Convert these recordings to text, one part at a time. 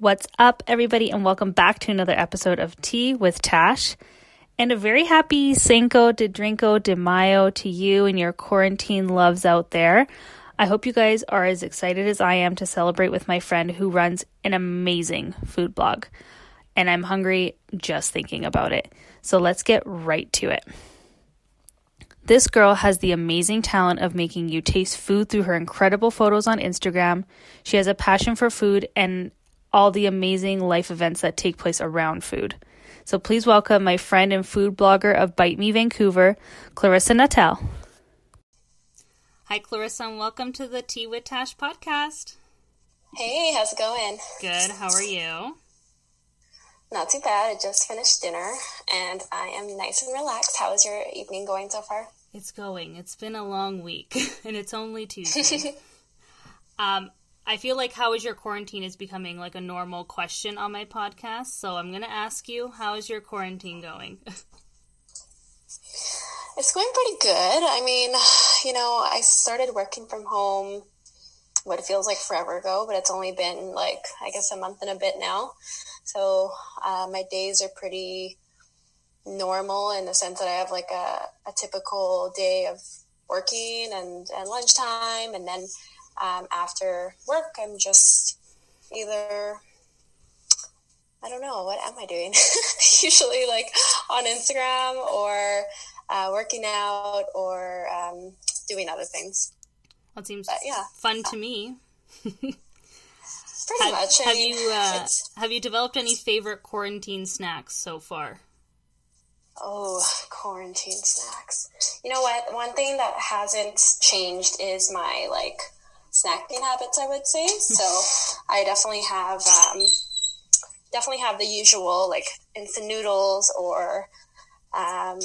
What's up, everybody, and welcome back to another episode of Tea with Tash. And a very happy Cinco de Drinko de Mayo to you and your quarantine loves out there. I hope you guys are as excited as I am to celebrate with my friend who runs an amazing food blog. And I'm hungry just thinking about it. So let's get right to it. This girl has the amazing talent of making you taste food through her incredible photos on Instagram. She has a passion for food and all the amazing life events that take place around food. So please welcome my friend and food blogger of Bite Me Vancouver, Clarissa Natel. Hi, Clarissa, and welcome to the Tea with Tash podcast. Hey, how's it going? Good. How are you? Not too bad. I just finished dinner and I am nice and relaxed. How is your evening going so far? It's going. It's been a long week and it's only Tuesday. um, I feel like how is your quarantine is becoming like a normal question on my podcast. So I'm going to ask you, how is your quarantine going? it's going pretty good. I mean, you know, I started working from home what it feels like forever ago, but it's only been like, I guess, a month and a bit now. So uh, my days are pretty normal in the sense that I have like a, a typical day of working and, and lunchtime and then um, after work, I'm just either I don't know what am I doing. Usually, like on Instagram or uh, working out or um, doing other things. That seems but, yeah fun to me. Pretty have, much. I have mean, you uh, have you developed any favorite quarantine snacks so far? Oh, quarantine snacks. You know what? One thing that hasn't changed is my like snacking habits, I would say. So I definitely have um, definitely have the usual like instant noodles or um,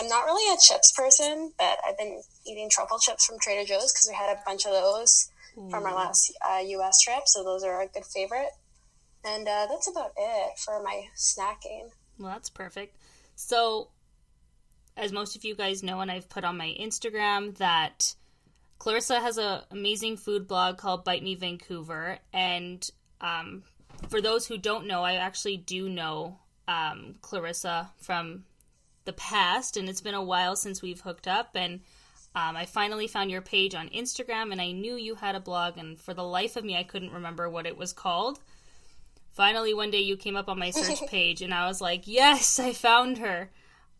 I'm not really a chips person, but I've been eating truffle chips from Trader Joe's because we had a bunch of those mm. from our mm. last uh, U.S. trip, so those are a good favorite. And uh, that's about it for my snacking. Well, that's perfect. So, as most of you guys know, and I've put on my Instagram that Clarissa has an amazing food blog called Bite Me Vancouver, and um, for those who don't know, I actually do know um, Clarissa from the past, and it's been a while since we've hooked up. And um, I finally found your page on Instagram, and I knew you had a blog, and for the life of me, I couldn't remember what it was called. Finally, one day you came up on my search page, and I was like, "Yes, I found her!"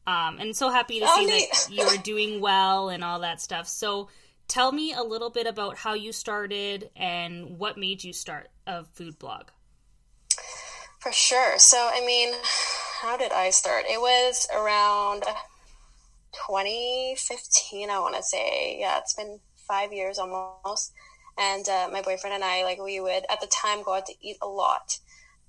Um, and so happy to oh, see that you are doing well and all that stuff. So tell me a little bit about how you started and what made you start a food blog. For sure. So, I mean, how did I start? It was around 2015, I want to say. Yeah, it's been five years almost. And uh, my boyfriend and I, like, we would at the time go out to eat a lot.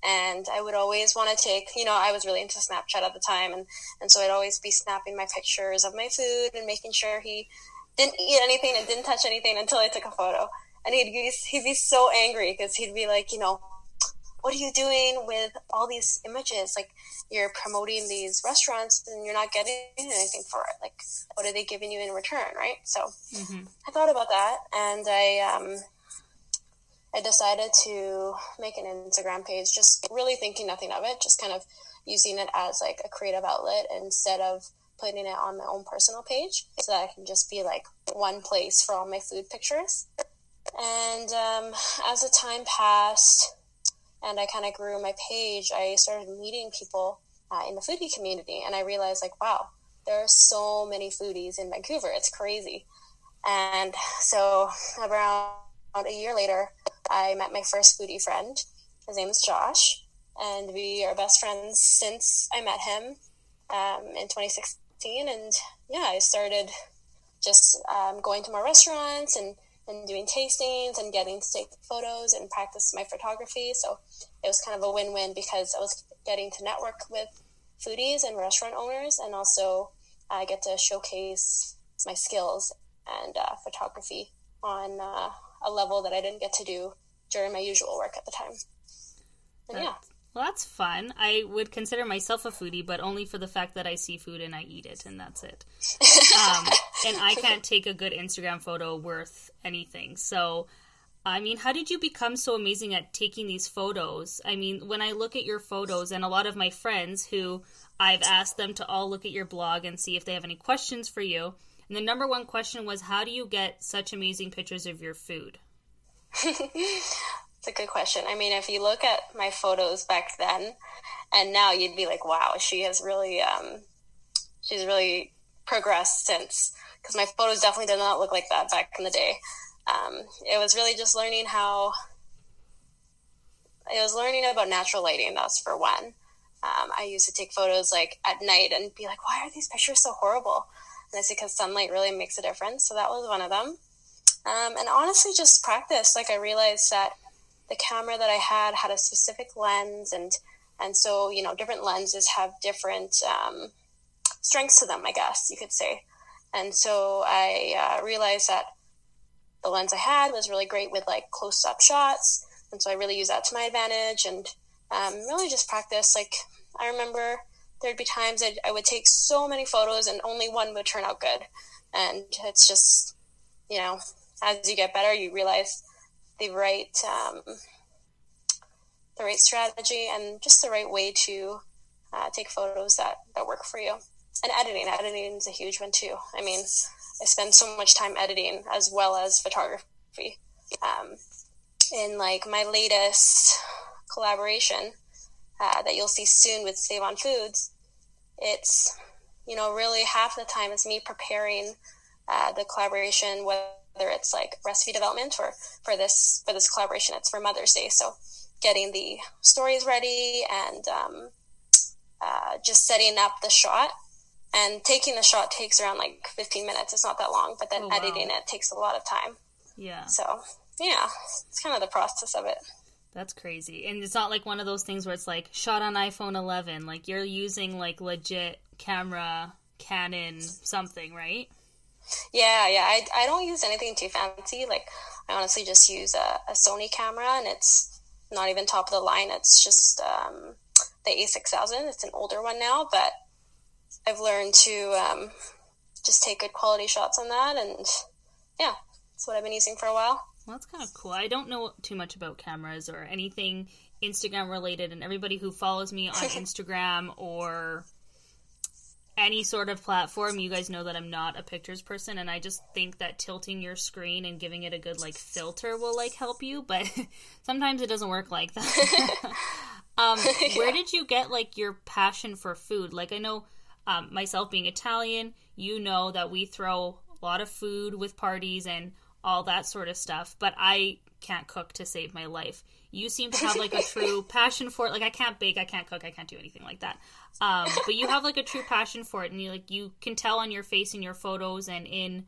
And I would always want to take, you know, I was really into Snapchat at the time. And, and so I'd always be snapping my pictures of my food and making sure he didn't eat anything and didn't touch anything until I took a photo. And he'd be, he'd be so angry because he'd be like, you know, what are you doing with all these images? Like, you're promoting these restaurants and you're not getting anything for it. Like, what are they giving you in return, right? So, mm-hmm. I thought about that, and I um, I decided to make an Instagram page, just really thinking nothing of it, just kind of using it as like a creative outlet instead of putting it on my own personal page so that I can just be like one place for all my food pictures. And um, as the time passed, and I kind of grew my page, I started meeting people uh, in the foodie community, and I realized like, wow, there are so many foodies in Vancouver. It's crazy. And so around a year later, I met my first foodie friend. His name is Josh, and we are best friends since I met him um, in 2016. And yeah, I started just um, going to more restaurants and, and doing tastings and getting to take photos and practice my photography. So it was kind of a win win because I was getting to network with foodies and restaurant owners, and also I get to showcase my skills and uh, photography on uh, a level that I didn't get to do during my usual work at the time. And yeah. Well, that's fun. I would consider myself a foodie, but only for the fact that I see food and I eat it, and that's it. Um, and I can't take a good Instagram photo worth anything. So, I mean, how did you become so amazing at taking these photos? I mean, when I look at your photos, and a lot of my friends who I've asked them to all look at your blog and see if they have any questions for you. And the number one question was, how do you get such amazing pictures of your food? It's a good question. I mean, if you look at my photos back then and now, you'd be like, wow, she has really, um, she's really progressed since. Because my photos definitely did not look like that back in the day. Um, it was really just learning how, it was learning about natural lighting, that's for one. Um, I used to take photos like at night and be like, why are these pictures so horrible? And that's because sunlight really makes a difference. So that was one of them. Um, and honestly, just practice. Like I realized that the camera that I had had a specific lens, and and so you know different lenses have different um, strengths to them, I guess you could say. And so I uh, realized that the lens I had was really great with like close up shots, and so I really used that to my advantage, and um, really just practice. Like I remember there'd be times that I would take so many photos and only one would turn out good, and it's just you know as you get better, you realize the right um, the right strategy and just the right way to uh, take photos that that work for you. And editing, editing is a huge one too. I mean, I spend so much time editing as well as photography. Um, in like my latest collaboration uh, that you'll see soon with Save on Foods, it's you know really half the time is me preparing uh, the collaboration with whether it's like recipe development or for this for this collaboration, it's for Mother's Day. So getting the stories ready and um, uh, just setting up the shot and taking the shot takes around like 15 minutes. It's not that long, but then oh, wow. editing it takes a lot of time. Yeah. So yeah, it's kind of the process of it. That's crazy. And it's not like one of those things where it's like shot on iPhone 11. Like you're using like legit camera, Canon, something, right? Yeah, yeah. I, I don't use anything too fancy. Like, I honestly just use a, a Sony camera, and it's not even top of the line. It's just um, the A6000. It's an older one now, but I've learned to um, just take good quality shots on that, and yeah, that's what I've been using for a while. Well, that's kind of cool. I don't know too much about cameras or anything Instagram related, and everybody who follows me on Instagram or any sort of platform, you guys know that I'm not a pictures person, and I just think that tilting your screen and giving it a good like filter will like help you, but sometimes it doesn't work like that. um, yeah. Where did you get like your passion for food? Like I know um, myself being Italian, you know that we throw a lot of food with parties and all that sort of stuff, but I can't cook to save my life. You seem to have like a true passion for it. Like I can't bake, I can't cook, I can't do anything like that. Um, but you have like a true passion for it, and you like you can tell on your face in your photos and in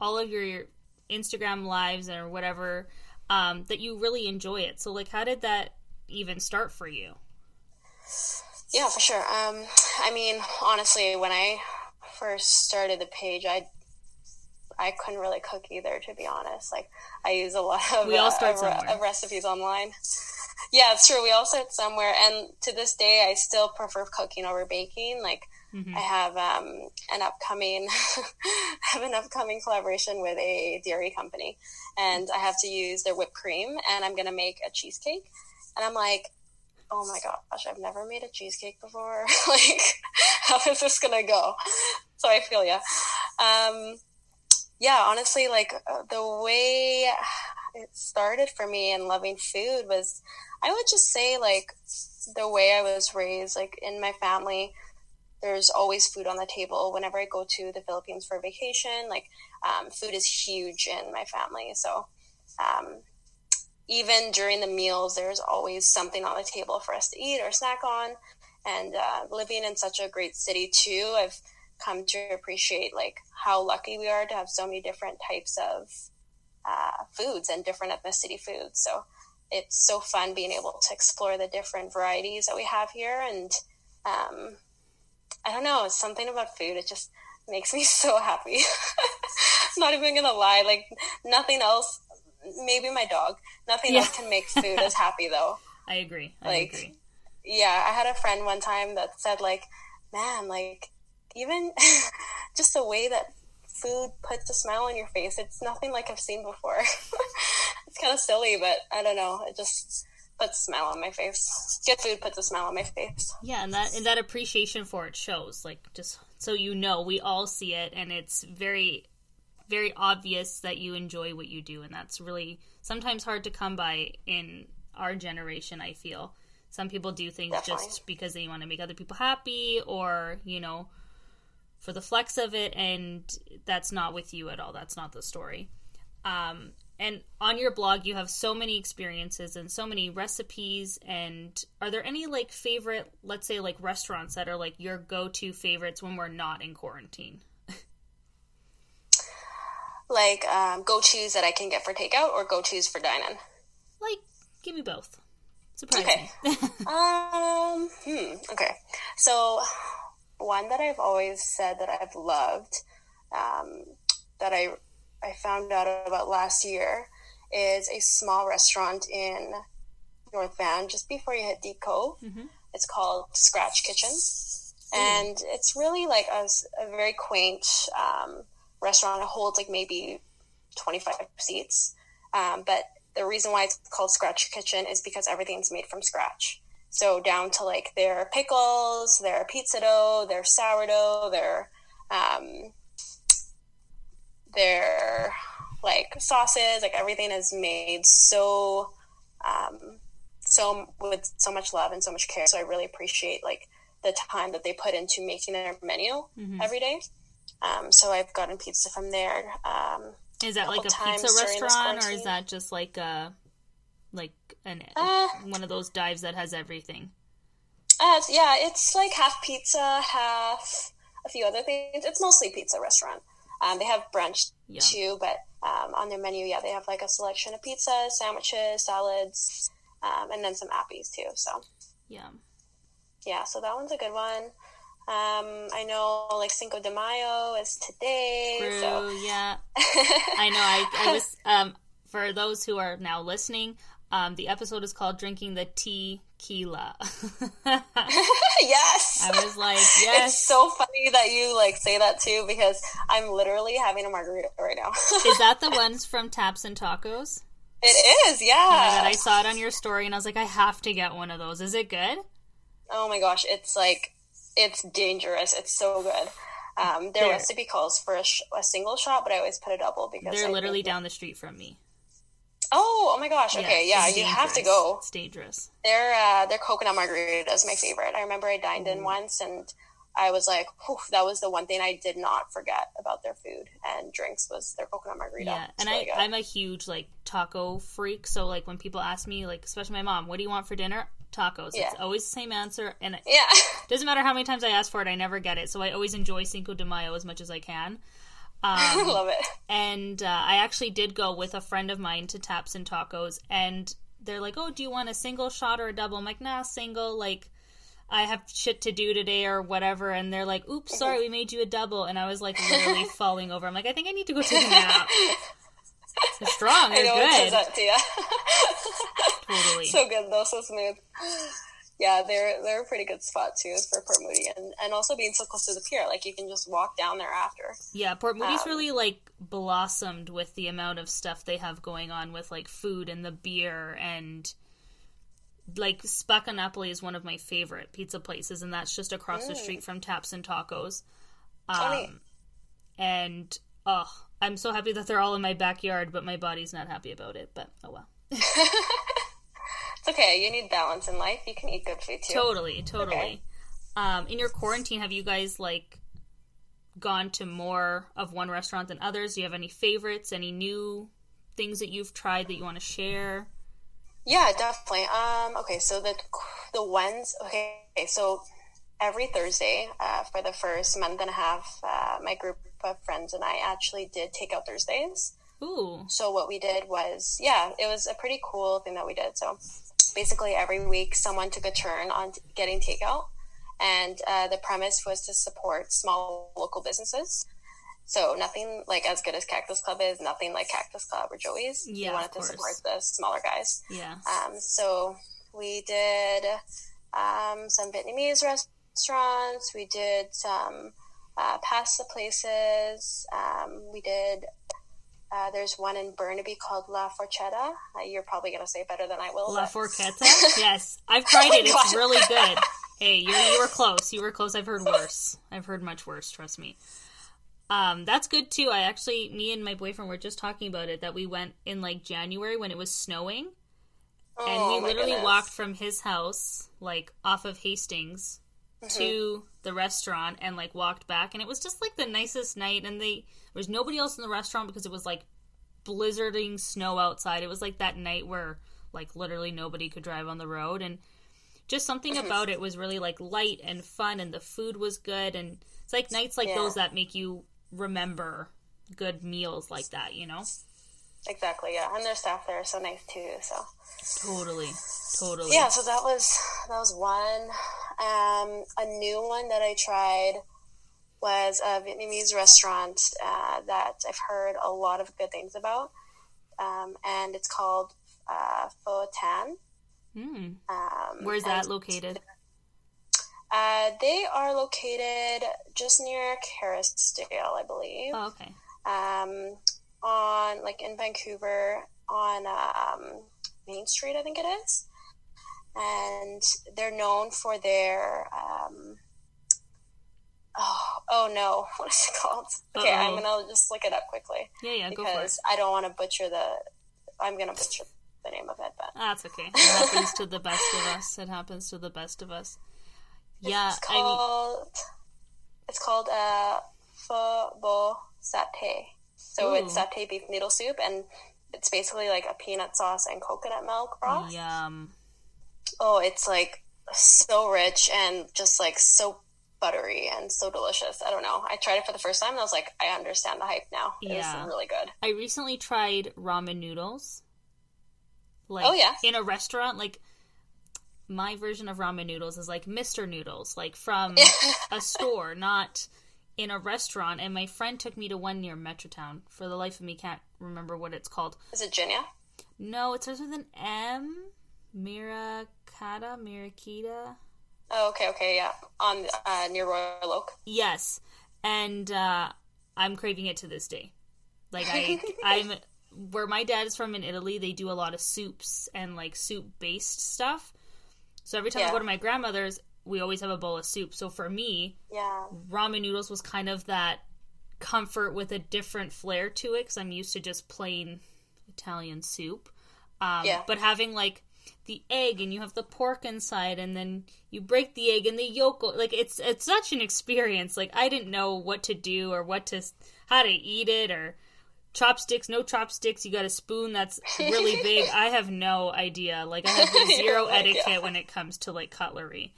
all of your Instagram lives or whatever um, that you really enjoy it. So like, how did that even start for you? Yeah, for sure. Um, I mean, honestly, when I first started the page, I I couldn't really cook either, to be honest. Like I use a lot of, we all start uh, of recipes online. Yeah, it's true. We all start somewhere, and to this day, I still prefer cooking over baking. Like mm-hmm. I have um, an upcoming, have an upcoming collaboration with a dairy company, and I have to use their whipped cream, and I'm gonna make a cheesecake, and I'm like, oh my gosh, I've never made a cheesecake before. like, how is this gonna go? So I feel yeah. Um, yeah, honestly, like uh, the way it started for me and loving food was I would just say like the way I was raised, like in my family, there's always food on the table whenever I go to the Philippines for vacation. Like um, food is huge in my family, so um, even during the meals, there's always something on the table for us to eat or snack on. And uh, living in such a great city too, I've come to appreciate like how lucky we are to have so many different types of uh, foods and different ethnicity foods. So it's so fun being able to explore the different varieties that we have here. And um, I don't know, something about food. It just makes me so happy. Not even gonna lie, like nothing else. Maybe my dog. Nothing yeah. else can make food as happy though. I agree. I like, agree. Yeah, I had a friend one time that said like, "Man, like even just the way that food puts a smile on your face. It's nothing like I've seen before. it's kind of silly, but I don't know. It just puts a smile on my face. Good food puts a smile on my face. Yeah, and that and that appreciation for it shows. Like just so you know, we all see it, and it's very, very obvious that you enjoy what you do, and that's really sometimes hard to come by in our generation. I feel some people do things Definitely. just because they want to make other people happy, or you know for the flex of it, and that's not with you at all. That's not the story. Um, and on your blog, you have so many experiences and so many recipes. And are there any like favorite, let's say, like restaurants that are like your go to favorites when we're not in quarantine? like um, go tos that I can get for takeout or go tos for dine in? Like, give me both. Surprise okay. um. Hmm. Okay. So one that I've always said that I've loved, um, that I I found out about last year, is a small restaurant in North Van, just before you hit Deep Cove. Mm-hmm. It's called Scratch Kitchen, mm. and it's really like a, a very quaint um, restaurant. It holds like maybe twenty five seats, um, but the reason why it's called Scratch Kitchen is because everything's made from scratch. So down to like their pickles, their pizza dough, their sourdough, their um, their like sauces, like everything is made so um, so with so much love and so much care. So I really appreciate like the time that they put into making their menu mm-hmm. every day. Um, so I've gotten pizza from there. Um, is that like a pizza restaurant, or is that just like a like an uh, one of those dives that has everything. Uh, yeah, it's like half pizza, half a few other things. It's mostly pizza restaurant. Um, they have brunch yeah. too, but um, on their menu, yeah, they have like a selection of pizzas, sandwiches, salads, um, and then some appies too. So yeah, yeah. So that one's a good one. Um, I know like Cinco de Mayo is today. True, so yeah. I know. I, I was um, for those who are now listening. Um, the episode is called "Drinking the Tequila." yes, I was like, yes. It's so funny that you like say that too because I'm literally having a margarita right now. is that the ones from Taps and Tacos? It is, yeah. Oh god, I saw it on your story and I was like, I have to get one of those. Is it good? Oh my gosh, it's like it's dangerous. It's so good. Um, their recipe calls for a, sh- a, single shot, but I always put a double because they're I literally down the street from me. Oh, oh my gosh. Okay, yeah, yeah you have to go. It's dangerous. Their uh, their coconut margarita is my favorite. I remember I dined mm. in once and I was like, that was the one thing I did not forget about their food and drinks was their coconut margarita. Yeah, it's and really I, I'm a huge like taco freak. So like when people ask me, like especially my mom, what do you want for dinner? Tacos. Yeah. It's always the same answer, and yeah, doesn't matter how many times I ask for it, I never get it. So I always enjoy Cinco de Mayo as much as I can. Um, Love it. And uh, I actually did go with a friend of mine to Taps and Tacos, and they're like, "Oh, do you want a single shot or a double?" I'm like, "Nah, single." Like, I have shit to do today or whatever, and they're like, "Oops, sorry, we made you a double," and I was like literally falling over. I'm like, I think I need to go take a nap. They're strong. They're good. totally. So good though, so smooth yeah, they're they're a pretty good spot too for Port Moody, and and also being so close to the pier, like you can just walk down there after. Yeah, Port Moody's um, really like blossomed with the amount of stuff they have going on with like food and the beer and like Spacca Napoli is one of my favorite pizza places, and that's just across mm. the street from Taps and Tacos. Um, and oh, I'm so happy that they're all in my backyard, but my body's not happy about it. But oh well. okay. You need balance in life. You can eat good food too. Totally, totally. Okay. Um, in your quarantine, have you guys like gone to more of one restaurant than others? Do you have any favorites? Any new things that you've tried that you want to share? Yeah, definitely. Um, okay, so the the ones. Okay, so every Thursday uh, for the first month and a half, uh, my group of friends and I actually did takeout Thursdays. Ooh. So what we did was, yeah, it was a pretty cool thing that we did. So basically, every week someone took a turn on getting takeout, and uh, the premise was to support small local businesses. So nothing like as good as Cactus Club is, nothing like Cactus Club or Joey's. Yeah, we wanted to support the smaller guys. Yeah. Um, so we did um, some Vietnamese restaurants. We did some uh, pasta places. Um, we did. Uh, there's one in Burnaby called La Forchetta. Uh, you're probably going to say better than I will. La Forchetta? yes. I've tried it. It's really good. Hey, you you were close. You were close. I've heard worse. I've heard much worse, trust me. Um, that's good too. I actually, me and my boyfriend were just talking about it that we went in like January when it was snowing, oh, and we literally goodness. walked from his house, like off of Hastings, Mm-hmm. to the restaurant, and like walked back, and it was just like the nicest night. And they there was nobody else in the restaurant because it was like blizzarding snow outside. It was like that night where like literally nobody could drive on the road, and just something Mm-hmm. about it was really like light and fun, and the food was good, and it's like nights like Yeah. those that make you remember good meals like that, you know? Exactly, yeah, and their staff there are so nice too. So Totally, totally. yeah, so that was that was one. Um, a new one that I tried was a Vietnamese restaurant uh, that I've heard a lot of good things about, um, and it's called uh, Pho Tan. Hmm. Um, Where's that located? Uh, they are located just near Kerrisdale, I believe. Oh, okay. um, on like in Vancouver on um, Main Street, I think it is, and they're known for their. Um, oh, oh no, what is it called? Okay, I'm gonna just look it up quickly Yeah, yeah, go for it. because I don't want to butcher the. I'm gonna butcher the name of it, but Ah, That's okay. It happens to the best of us. It happens to the best of us. Yeah, it's I mean, called. it's called uh, pho bo satay. So it's satay beef noodle soup, and it's basically like a peanut sauce and coconut milk broth. yum. Oh, it's like so rich and just like so buttery and so delicious. I don't know. I tried it for the first time and I was like, I understand the hype now. Yeah. It's really good. I recently tried ramen noodles. Like, Oh, yeah? In a restaurant, like my version of ramen noodles is like Mr. Noodles, like from a store, not in a restaurant. And my friend took me to one near Metrotown. For the life of me, can't remember what it's called. Is it Jinya? No, it starts with an M. Mirakata, Mirakita. Oh, okay, okay, yeah. On uh, near Royal Oak. Yes, and uh, I'm craving it to this day. Like I, I'm where my dad is from in Italy. They do a lot of soups and like soup based stuff. So every time I go to my grandmother's, we always have a bowl of soup. So for me, Yeah. ramen noodles was kind of that comfort with a different flair to it because I'm used to just plain Italian soup. Um, Yeah. But having like the egg and you have the pork inside and then you break the egg and the yolk like it's it's such an experience like i didn't know what to do or what to how to eat it or chopsticks no chopsticks you got a spoon that's really big i have no idea like i have zero Oh etiquette God. when it comes to like cutlery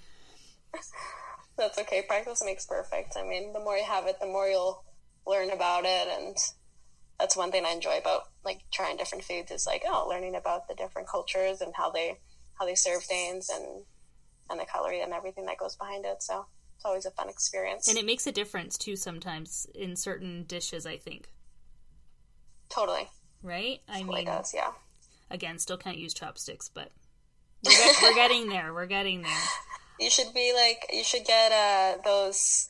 That's okay. Practice makes perfect. I mean, the more you have it, the more you'll learn about it, and that's one thing I enjoy about like trying different foods is like oh, learning about the different cultures and how they how they serve things and and the calorie and everything that goes behind it. So it's always a fun experience. and it makes a difference too sometimes in certain dishes i think totally, right i totally mean does. Yeah. again still can't use chopsticks but we're, get, we're getting there we're getting there You should be like you should get uh those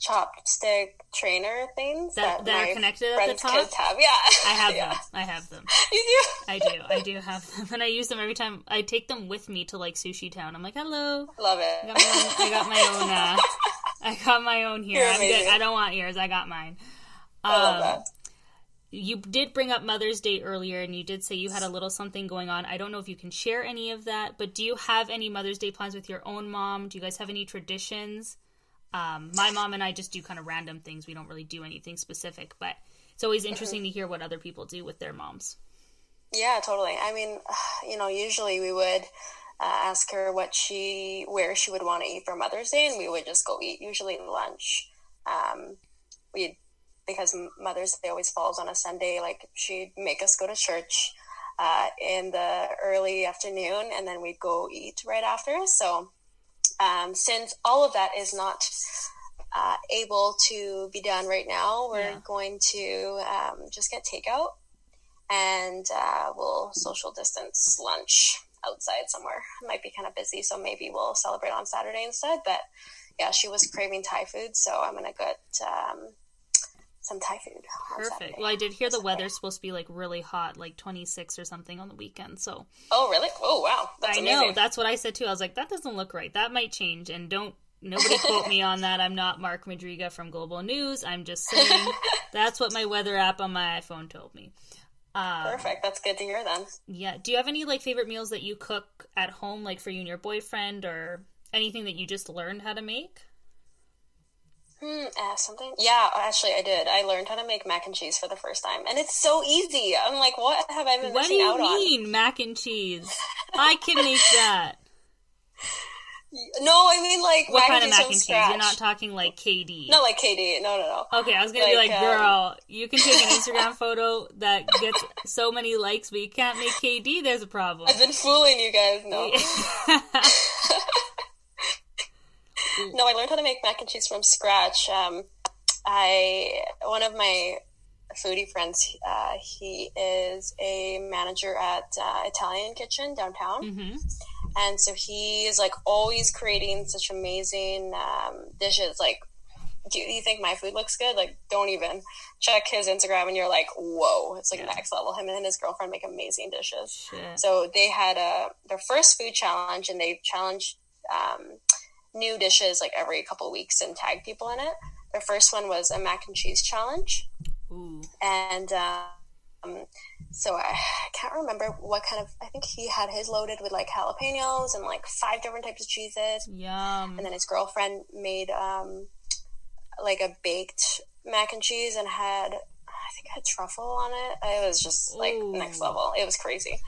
chopstick trainer things That- that are my connected at the top? kids have. Yeah, i have yeah. them i have them You do. I do. I do have them, and I use them every time. I take them with me to like Sushi Town. I'm like, hello. Love I got it. my own. I got my own. Uh, I got my own here. I'm good. I don't want yours. I got mine. I love Um, that. You did bring up Mother's Day earlier, and you did say you had a little something going on. I don't know if you can share any of that, but do you have any Mother's Day plans with your own mom? Do you guys have any traditions? Um, my mom and I just do kind of random things. We don't really do anything specific, but it's always interesting to hear what other people do with their moms. Yeah, totally. I mean, you know, usually we would uh, ask her what she, where she would want to eat for Mother's Day, and we would just go eat, usually lunch. Um, we'd, because Mother's Day always falls on a Sunday, like she'd make us go to church uh, in the early afternoon, and then we'd go eat right after. So, um, since all of that is not uh, able to be done right now, we're yeah. going to um, just get takeout and uh, we'll social distance lunch outside somewhere. It might be kind of busy, so maybe we'll celebrate on Saturday instead. But yeah, she was craving Thai food, so I'm gonna get um, some Thai food. Perfect. Well, I did hear the weather's supposed to be like really hot, like 26 or something on the weekend. So. Oh really? Oh wow. That's I amazing. know. That's what I said too. I was like, that doesn't look right. That might change, and don't Nobody quote me on that. I'm not Mark Madryga from Global News. I'm just saying that's what my weather app on my iPhone told me. Um, Perfect. That's good to hear then. Yeah. Do you have any like favorite meals that you cook at home, like for you and your boyfriend, or anything that you just learned how to make? Hmm, uh, something? Yeah, actually, I did. I learned how to make mac and cheese for the first time, and it's so easy. I'm like, what have I been what missing out on? What do you mean, mac and cheese? I can make that. No, I mean like what kind of mac and cheese? You're not talking like KD. Not like KD. No, no, no. Okay, I was gonna like, be like, um, girl, you can take an Instagram photo that gets so many likes, but you can't make KD. There's a problem. I've been fooling you guys. No. no, I learned how to make mac and cheese from scratch. Um, I one of my foodie friends. Uh, he is a manager at uh, Italian Kitchen downtown. Mm-hmm and so he is like always creating such amazing um, dishes. Like, do you think my food looks good? Like, don't even check his Instagram, and you're like, whoa, it's like yeah. next level. Him and his girlfriend make amazing dishes. Shit. So they had a their first food challenge, and they challenged um, new dishes like every couple weeks and tag people in it. The first one was a mac and cheese challenge, Ooh. and. Um, so I, I, can't remember what kind of. I think he had his loaded with like jalapenos and like five different types of cheeses. Yum. And then his girlfriend made um, like a baked mac and cheese and had I think had truffle on it. It was just like Ooh. next level. It was crazy.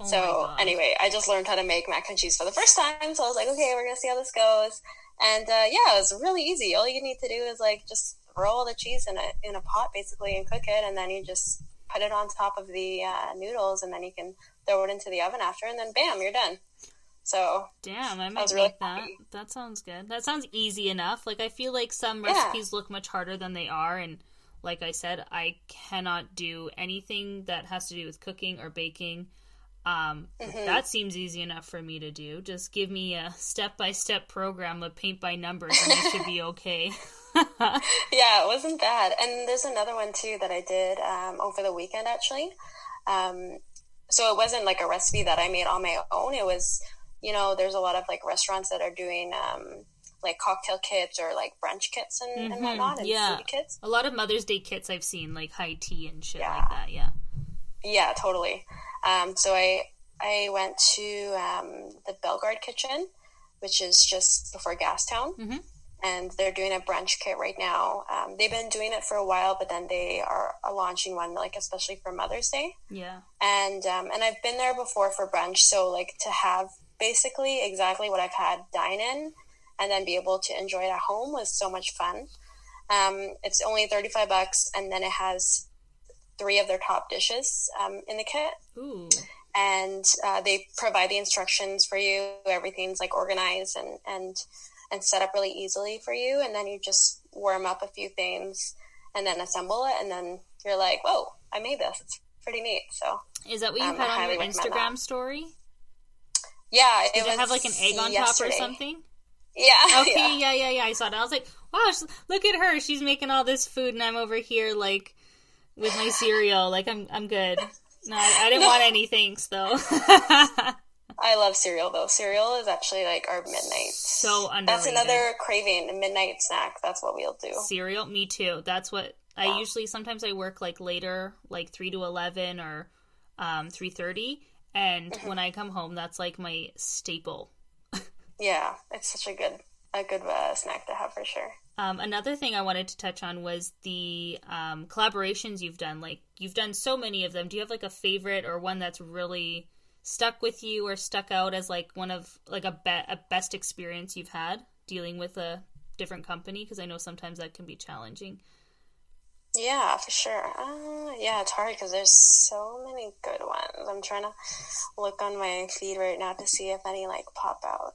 Oh so anyway, I just learned how to make mac and cheese for the first time. So I was like, okay, we're gonna see how this goes. And uh, yeah, it was really easy. All you need to do is like just roll the cheese in a in a pot basically and cook it, and then you just put it on top of the uh, noodles, and then you can throw it into the oven after, and then bam, you're done. So damn, I might I really that. Happy. That sounds good. That sounds easy enough. Like I feel like some yeah. recipes look much harder than they are, and like I said, I cannot do anything that has to do with cooking or baking. Um, mm-hmm. That seems easy enough for me to do. Just give me a step by step program of paint by numbers, and I should be okay. yeah, it wasn't bad. And there's another one too that I did um, over the weekend actually. Um, so it wasn't like a recipe that I made on my own. It was, you know, there's a lot of like restaurants that are doing um, like cocktail kits or like brunch kits and, mm-hmm. and whatnot. And yeah, kits. A lot of Mother's Day kits I've seen, like high tea and shit yeah. like that. Yeah. Yeah, totally. Um, so I I went to um, the Belgard Kitchen, which is just before Gastown. Mm-hmm and they're doing a brunch kit right now. Um, they've been doing it for a while, but then they are, are launching one like especially for Mother's Day. Yeah. And um, and I've been there before for brunch, so like to have basically exactly what I've had dine in, and then be able to enjoy it at home was so much fun. Um, it's only thirty five bucks, and then it has three of their top dishes um, in the kit. Ooh. And uh, they provide the instructions for you. Everything's like organized and and and set up really easily for you. And then you just warm up a few things and then assemble it. And then you're like, whoa, I made this. It's pretty neat. So is that what you um, had on your Instagram that. story? Yeah. Did it, it have like an egg on yesterday. top or something? Yeah. Okay. Yeah. yeah. Yeah. Yeah. I saw it. I was like, wow, look at her. She's making all this food, and I'm over here like with my cereal. Like I'm, I'm good. No, I, I didn't no. want any thanks though. I love cereal though. Cereal is actually like our midnight. So underrated. That's another craving, midnight snack. That's what we'll do. Cereal, me too. That's what I usually sometimes I work like later, like three to eleven or um, three thirty, and mm-hmm. when I come home, that's like my staple. yeah, it's such a good a good uh, snack to have for sure. Um, another thing I wanted to touch on was the um, collaborations you've done. Like you've done so many of them. Do you have like a favorite or one that's really stuck with you or stuck out as like one of like a, be- a best experience you've had dealing with a different company? Because I know sometimes that can be challenging. Yeah, for sure. Uh, yeah, it's hard because there's so many good ones. I'm trying to look on my feed right now to see if any like pop out.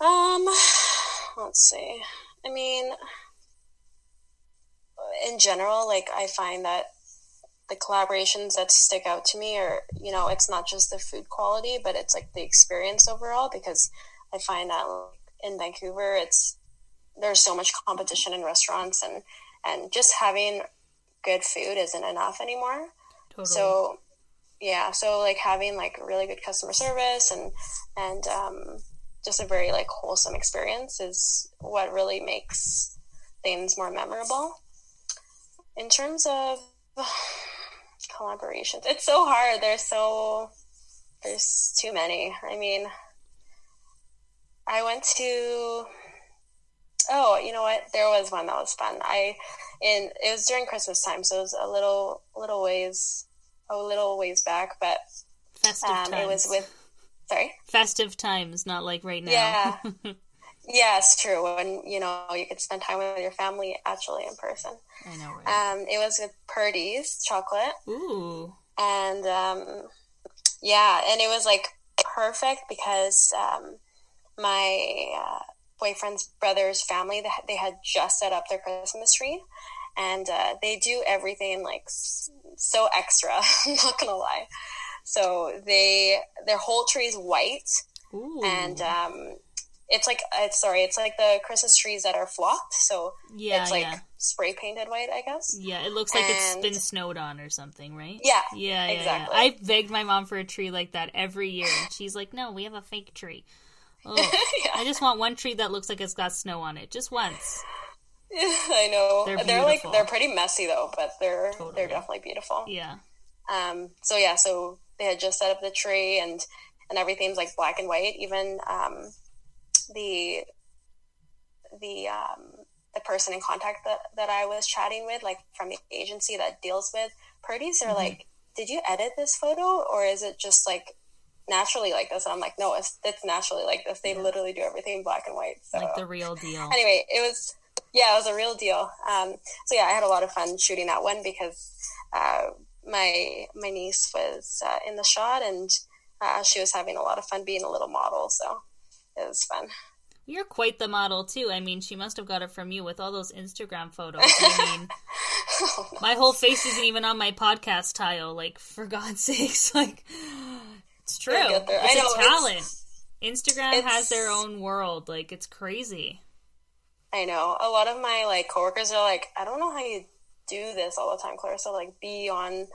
Um, let's see. I mean, in general, like I find that the collaborations that stick out to me are, you know, it's not just the food quality, but it's like the experience overall because I find that in Vancouver, it's there's so much competition in restaurants and and just having good food isn't enough anymore. Totally. So yeah, so like having like really good customer service and and um, just a very like wholesome experience is what really makes things more memorable. In terms of collaborations, it's so hard. There's so there's too many. I mean, I went to oh, you know what? There was one that was fun. I in it was during Christmas time, so it was a little little ways a little ways back, but um. It was with sorry festive times, not like right now. Yeah. yeah, it's true. When you know you could spend time with your family actually in person. I know, right? Um, it was with Purdy's chocolate. Ooh. And um, yeah, and it was like perfect because um, my uh, boyfriend's brother's family they had just set up their Christmas tree, and uh, they do everything like so extra. I'm not gonna lie. So they their whole tree is white, Ooh. and um, it's like it's sorry, it's like the Christmas trees that are flocked. So yeah, it's like yeah. spray painted white, I guess. Yeah, it looks like and... it's been snowed on or something, right? Yeah, yeah, yeah exactly. Yeah. I begged my mom for a tree like that every year, and she's like, "No, we have a fake tree." Oh. I just want one tree that looks like it's got snow on it, just once. I know. They're, they're, like they're pretty messy though, but they're totally. they're definitely beautiful. Yeah. Um. So yeah. So they had just set up the tree and and everything's like black and white. Even um, the the um the person in contact that that I was chatting with, like from the agency that deals with Purdy's, they're mm-hmm. like, "Did you edit this photo, or is it just like naturally like this. And I'm like, no, it's, it's naturally like this. They yeah. literally do everything in black and white. So. Like the real deal. Anyway, it was, yeah, it was a real deal. Um, so yeah, I had a lot of fun shooting that one because, uh, my, my niece was, uh, in the shot and, uh, she was having a lot of fun being a little model. So it was fun. You're quite the model too. I mean, she must have got it from you with all those Instagram photos. I mean, oh, no. my whole face isn't even on my podcast tile. Like, for God's sakes, like it's true. It's know, a talent. It's, Instagram it's, has their own world. Like it's crazy. I know. A lot of my like coworkers are like, I don't know how you do this all the time, Clarissa. Like be on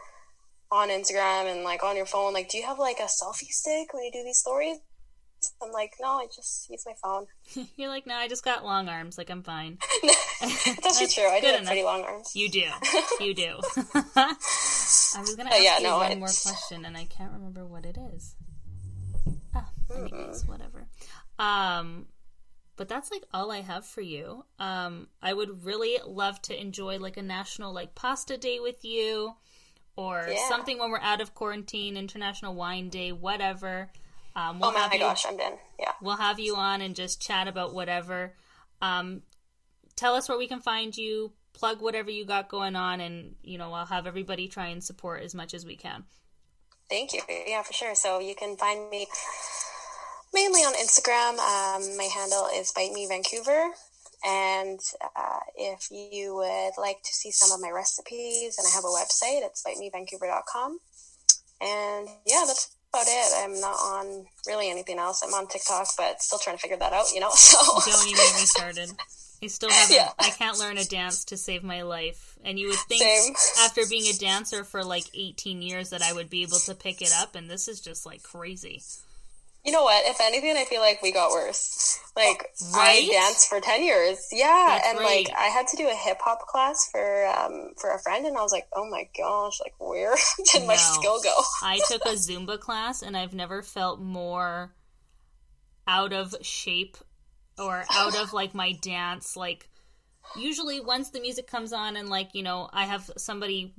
on Instagram and like on your phone. Like, do you have like a selfie stick when you do these stories? I'm like, no, I just use my phone. You're like, no, I just got long arms. Like, I'm fine. That's actually true. I do have pretty long arms. You do. You do. I was going to ask yeah, you no, one more question, and I can't remember what it is. Ah, anyways, mm whatever. Um, but that's like all I have for you. Um, I would really love to enjoy like a national like pasta day with you, or yeah. something when we're out of quarantine, International Wine Day, whatever. Um, we'll oh my you, gosh, I'm in. Yeah, we'll have you on and just chat about whatever. Um, tell us where we can find you. Plug whatever you got going on, and you know I'll have everybody try and support as much as we can. Thank you. Yeah, for sure. So you can find me mainly on Instagram. Um, my handle is Bite Me Vancouver. And uh, if you would like to see some of my recipes, and I have a website, it's bitemevancouver.com. And yeah, that's about it. I'm not on really anything else. I'm on TikTok, but still trying to figure that out, you know? So Don't even get me started. I still haven't yeah. I can't learn a dance to save my life. And you would think Same. after being a dancer for like 18 years that I would be able to pick it up and this is just like crazy. You know what? If anything, I feel like we got worse. Like Right? I danced for ten years, yeah, That's and right. like I had to do a hip hop class for um for a friend, and I was like, oh my gosh, like where did my skill go? I took a Zumba class and I've never felt more out of shape or out of like my dance. Like, usually once the music comes on and like, you know, I have somebody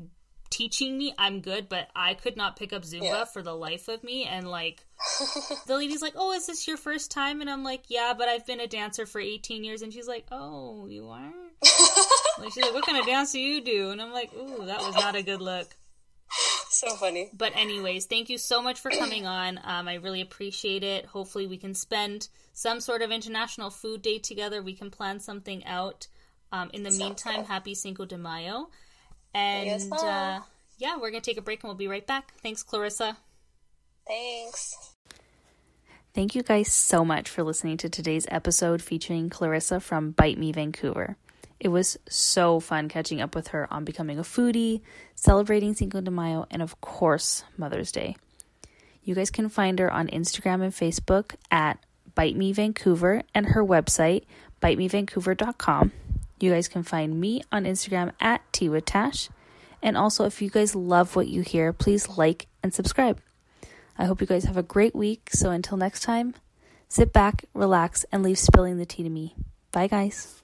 teaching me, I'm good, but I could not pick up Zumba Yeah. for the life of me. And like, the lady's like, oh, is this your first time? And I'm like, yeah, but I've been a dancer for 18 years. And she's like, oh, you are? like, she's like, what kind of dance do you do? And I'm like, ooh, that was not a good look. so funny. But anyways, thank you so much for coming on. Um, I really appreciate it. Hopefully, we can spend some sort of international food day together. We can plan something out. Um, in the meantime, good. happy Cinco de Mayo. As And well. uh, yeah, we're gonna take a break and we'll be right back. Thanks, Clarissa. Thanks. Thank you guys so much for listening to today's episode featuring Clarissa from Bite Me Vancouver. It was so fun catching up with her on becoming a foodie, celebrating Cinco de Mayo, and of course, Mother's Day. You guys can find her on Instagram and Facebook at Bite Me Vancouver and her website, bitemevancouver.com. You guys can find me on Instagram at Tea with Tash. And also, if you guys love what you hear, please like and subscribe. I hope you guys have a great week. So until next time, sit back, relax, and leave spilling the tea to me. Bye, guys.